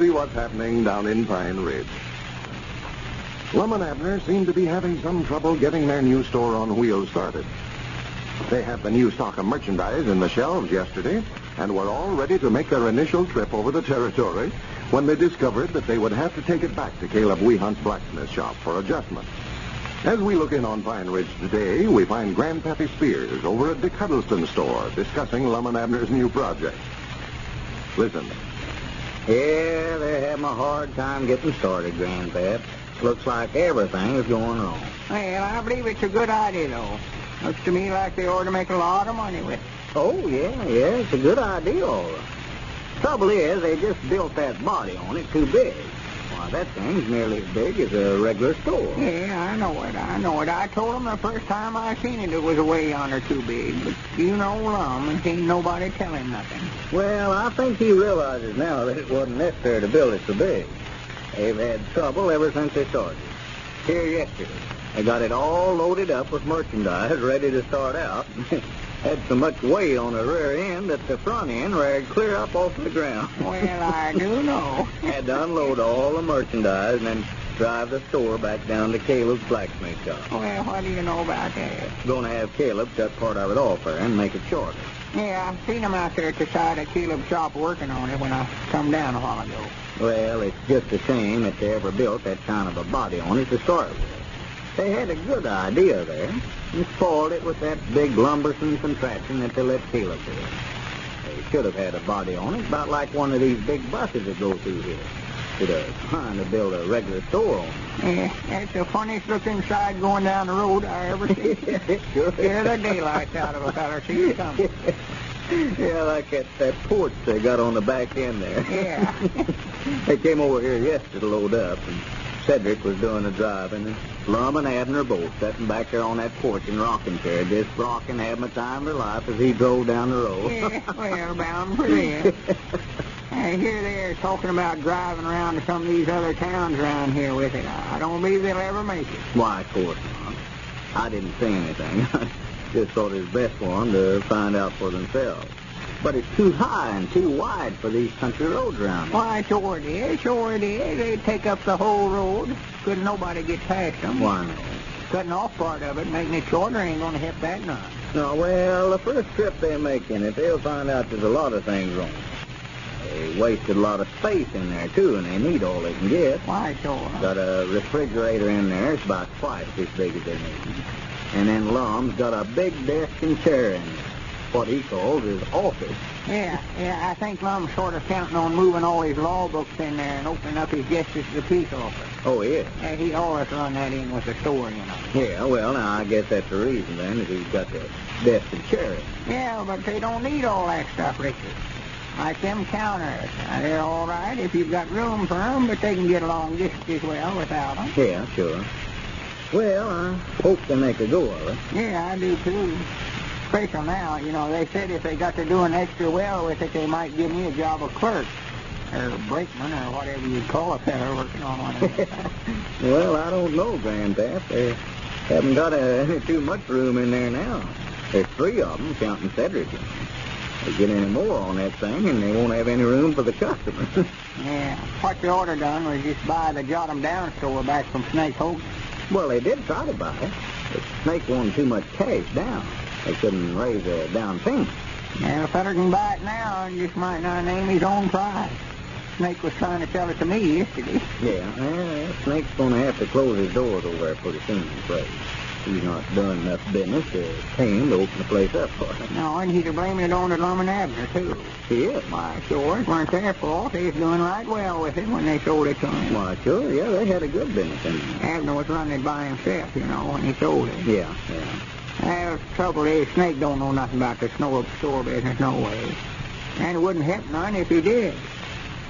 see what's happening down in Pine Ridge. Lum and Abner seem to be having some trouble getting their new store on wheels started. They had the new stock of merchandise in the shelves yesterday and were all ready to make their initial trip over the territory when they discovered that they would have to take it back to Caleb Weehunt's blacksmith shop for adjustment. As we look in on Pine Ridge today, we find Grandpappy Spears over at Dick Huddleston's store discussing Lum and Abner's new project. Listen. Yeah, they're having a hard time getting started, Grandpap. Looks like everything is going wrong. Well, I believe it's a good idea, though. Looks to me like they ought to make a lot of money with it. Oh, yeah, yeah, it's a good idea, all right. Trouble is, they just built that body on it too big. Why, that thing's nearly as big as a regular store. Yeah, I know it. I know it. I told him the first time I seen it, it was way yonder too big. But you know Lum, and ain't nobody tell him nothing. Well, I think he realizes now that it wasn't necessary to build it so big. They've had trouble ever since they started. Here yesterday, they got it all loaded up with merchandise, ready to start out. had so much weight on the rear end that the front end ran clear up off the ground. Well, I do know. had to unload all the merchandise and then drive the store back down to Caleb's blacksmith shop. Well, what do you know about that? Going to have Caleb cut part of it off there and make it shorter. Yeah, I've seen him out there at the side of Caleb's shop working on it when I come down a while ago. Well, it's just a shame that they ever built that kind of a body on it to start with. They had a good idea there and spoiled it with that big lumbersome contraption that they let Caleb do. They should have had a body on it about like one of these big buses that go through here. Instead of trying to build a regular store on it. Yeah, that's the funniest looking side going down the road I ever seen. sure. Scare the daylights out of a feller see you coming. yeah, like that, that porch they got on the back end there. Yeah. they came over here yesterday to load up, and Cedric was doing the driving, and Lum and Abner both sitting back there on that porch in rocking chair, just rocking, having the time of their life as he drove down the road. Yeah, well, bound for them. I hear they're talking about driving around to some of these other towns around here with it. I don't believe they'll ever make it. Why, of course not. I didn't say anything. I just thought it was best for them to find out for themselves. But it's too high and too wide for these country roads around. Why, sure it is, sure it is. They'd take up the whole road. Couldn't nobody get past them. Why no? Cutting off part of it, making it shorter, ain't going to help that none. No, well, the first trip they make in it, they'll find out there's a lot of things wrong. They wasted a lot of space in there, too, and they need all they can get. Why, sure. Got a refrigerator in there. It's about twice as big as they need. And then Lum's got a big desk and chair in there. What he calls his office. Yeah, yeah, I think Lum's sort of counting on moving all his law books in there and opening up his justice of the peace office. Oh, yeah. Yeah, he always run that in with the store, you know. Yeah, well, now, I guess that's the reason, then, that he's got the desk and chair. Yeah, but they don't need all that stuff, Richard. Like them counters. Now, they're all right if you've got room for 'em, but they can get along just as well without 'em. Yeah, sure. Well, I hope they make a go of it. Yeah, I do too. Special now, you know, they said if they got to doing extra well with it, they might give me a job of clerk. Or brakeman, or whatever you call a feller working on one of well, I don't know, Grandpap. They haven't got uh, any too much room in there now. There's three of them, counting Cedric. They get any more on that thing, and they won't have any room for the customers. yeah, what the order done was just buy the Jot 'em Down store back from Snake Hogan. well, they did try to buy it. But Snake wanted too much cash down. They couldn't raise a down payment. Yeah, a feller can buy it now and just might not name his own price. Snake was trying to sell it to me yesterday. Yeah, well, Snake's going to have to close his doors over there pretty soon, I'm afraid. He's not done enough business to pay him to open the place up for him. No, and he's blaming it on the Lum and Abner, too. He is. My stores weren't their fault. They was doing right well with it when they sold it to him. Why, sure, yeah, they had a good business in there. Abner was running it by himself, you know, when he sold it. Yeah, yeah. Well, the trouble is, Snake don't know nothing about the snow store business, no way. And it wouldn't help none if he did.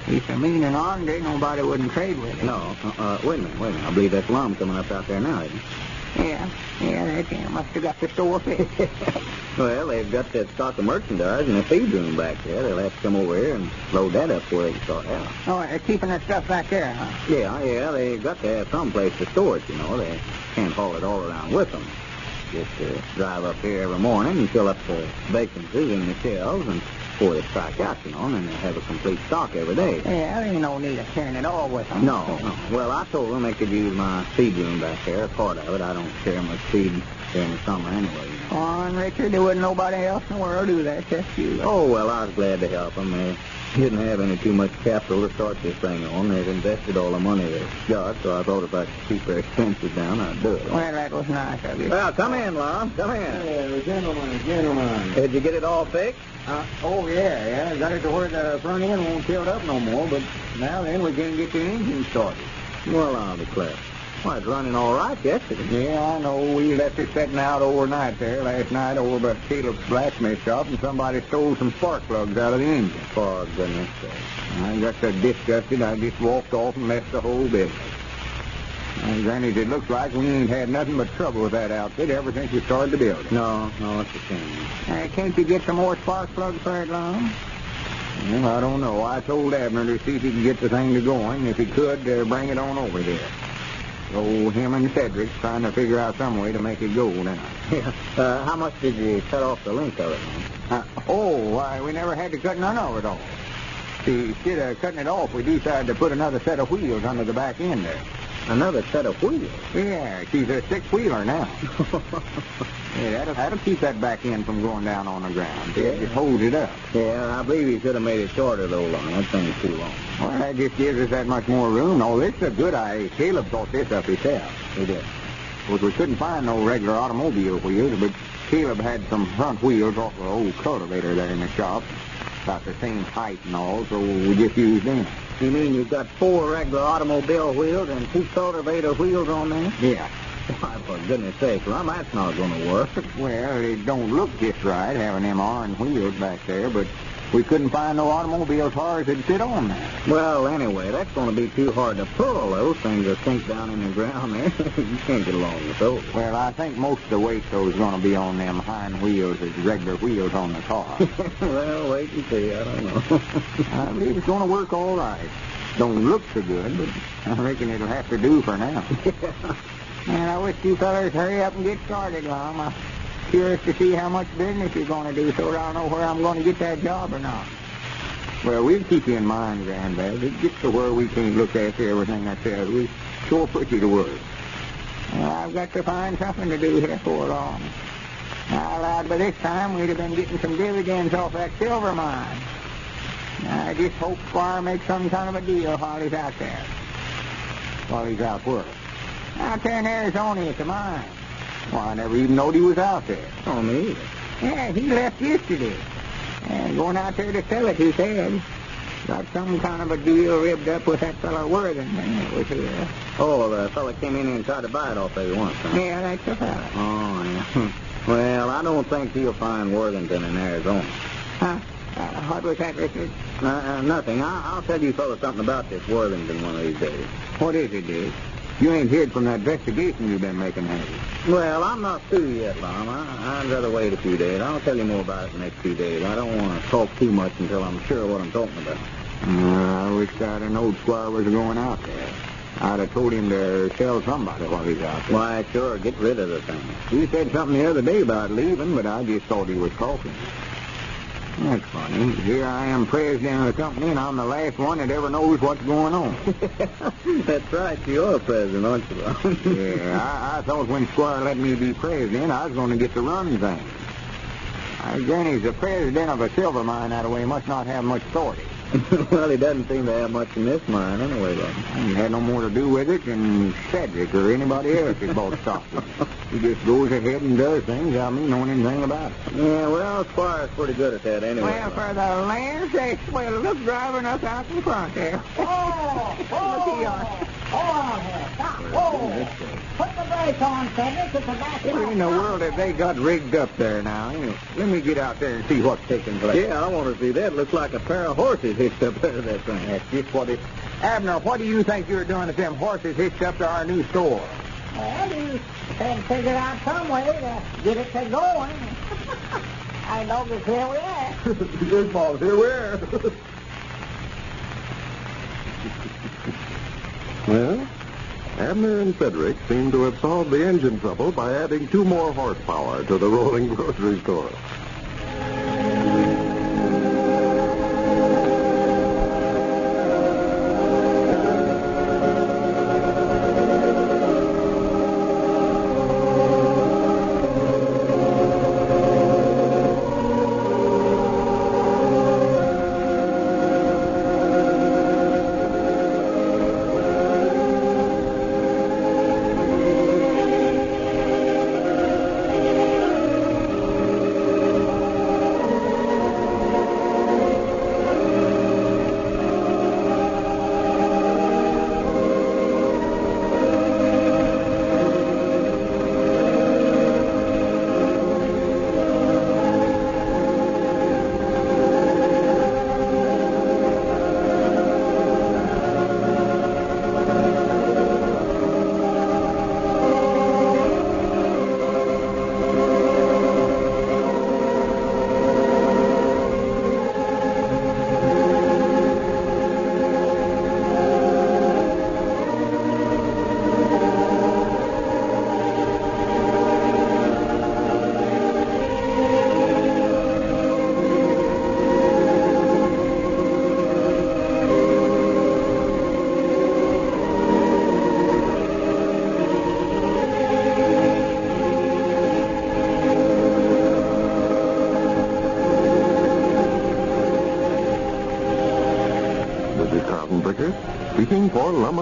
He's so mean and ornery, nobody wouldn't trade with him. No, uh, uh, wait a minute, wait a minute. I believe that's Lum coming up out there now, isn't it? Yeah, yeah, that's him. Must have got the store fixed. Well, they've got that stock of merchandise in the feed room back there. They'll have to come over here and load that up where they can start out. oh, they're keeping that stuff back there, huh? Yeah, yeah, they've got to have some place to store it, you know. They can't haul it all around with them. Just uh, drive up here every morning and fill up the vacancies in the shelves and before they strike out, you know, and then they have a complete stock every day. Yeah, there ain't no need of carrying it all with them. No, no. Well, I told them they could use my feed room back there, part of it. I don't share much feed during the summer anyway, you know. Oh, and Richard, there wasn't nobody else in the world do that, just you. Oh, well, I was glad to help them. They didn't have any too much capital to start this thing on. They'd invested all the money they got, so I thought if I could keep their expenses down, I'd do it. Well, that was nice of you. Well, come in, Lum. Come in. Hey, gentlemen, gentlemen. Did you get it all fixed? Uh, oh, yeah, yeah. Got it to where the front end won't tilt up no more, but now then we can get the engine started. Well, I'll declare. Why, it's running all right yesterday. Yeah, I know. We left it sitting out overnight there last night over by Caleb's blacksmith shop, and somebody stole some spark plugs out of the engine. For goodness sake. I got so disgusted, I just walked off and left the whole business. And Granny, it looks like we ain't had nothing but trouble with that outfit ever since we started the building. No, no, it's a shame. Uh, can't you get some more spark plugs for it, Lum? Well, I don't know. I told Abner to see if he could get the thing to going. If he could, uh, bring it on over there. So him and Cedric trying to figure out some way to make it go now. Yeah. Uh, how much did you cut off the length of it, Uh, oh, why, we never had to cut none of it off. See, instead of cutting it off, we decided to put another set of wheels under the back end there. Another set of wheels. Yeah, she's a six-wheeler now. Yeah, that'll, that'll keep that back end from going down on the ground. Yeah. It just holds it up. yeah, I believe you should have made it shorter, though, Lum. That thing's too long. Well, that just gives us that much more room. Oh, this is a good idea. Caleb thought this up himself. He did. Of course, we couldn't find no regular automobile wheels, but Caleb had some front wheels off the old cultivator there in the shop. About the same height and all, so we just used them. You mean you've got four regular automobile wheels and two cultivator wheels on there? Yeah. Why, for goodness sake, Lum, that's not going to work. Well, it don't look just right having them iron wheels back there, but we couldn't find no automobile cars that'd fit on there. Well, anyway, that's going to be too hard to pull. Those things are sink down in the ground there. you can't get along with those. Well, I think most of the weight though is going to be on them hind wheels as regular wheels on the car. well, wait and see. I don't know. I believe it's going to work all right. Don't look so good, but I reckon it'll have to do for now. And I wish you fellas hurry up and get started, Lum. I'm curious to see how much business you're going to do so that I'll know where I'm going to get that job or not. Well, we'll keep you in mind, Granddad. It gets to where we can't look after everything said. We sure put you to work. Well, I've got to find something to do here for long. I allowed by this time we'd have been getting some dividends off that silver mine. I just hope Squire makes some kind of a deal while he's out there. While he's out where? Out there in Arizona at the mine. Well, I never even knowed he was out there. oh, me either. Yeah, he left yesterday. And going out there to sell it, he said. Got some kind of a deal ribbed up with that fellow Worthing that was here. Oh, the fella came in and tried to buy it off there once, huh? Yeah, that's the fellow. Oh, yeah. well, I don't think he'll find Worthington in Arizona. Huh? Uh, what was that, Richard? Uh, uh, nothing. I- I'll tell you fellas something about this Worthington one of these days. What is it, Dick? You ain't heard from that investigation you've been making, have you? Well, I'm not through yet, Lum. I- I'd rather wait a few days. I'll tell you more about it the next few days. I don't want to talk too much until I'm sure of what I'm talking about. Uh, I wish I'd have known Squire was going out there. I'd have told him to tell somebody while he's out there. Why, sure, get rid of the thing. He said something the other day about leaving, but I just thought he was talking. That's funny. Here I am president of the company, and I'm the last one that ever knows what's going on. That's right. You're president, aren't you, yeah, I, I thought when Squire let me be president, I was going to get to run things. I uh, Granny's the president of a silver mine that way. Must not have much authority. well, he doesn't seem to have much in this mine anyway, Lum. He had no more to do with it than Cedric or anybody else that bought stock. He just goes ahead and does things without me knowing anything about it. Yeah, well, Squire's pretty good at that anyway. Well, for the land sakes, well, look driving us out in front there. Oh, Look here. Oh. Oh, hold on here. Stop. Whoa. Put the brakes on, Cedric. It's a back What in the world have they got rigged up there now? Let me get out there and see what's taking place. Yeah, I want to see that. Looks like a pair of horses hitched up there, that thing. That's just what it... Abner, what do you think you're doing if them horses hitched up to our new store? Well, you had to figure out some way to get it to going. I know that here we are. Good ball. Here we are. well, Abner and Frederick seem to have solved the engine trouble by adding two more horsepower to the rolling grocery store.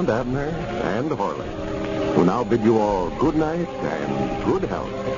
Abner and Horley, who now bid you all good night and good health.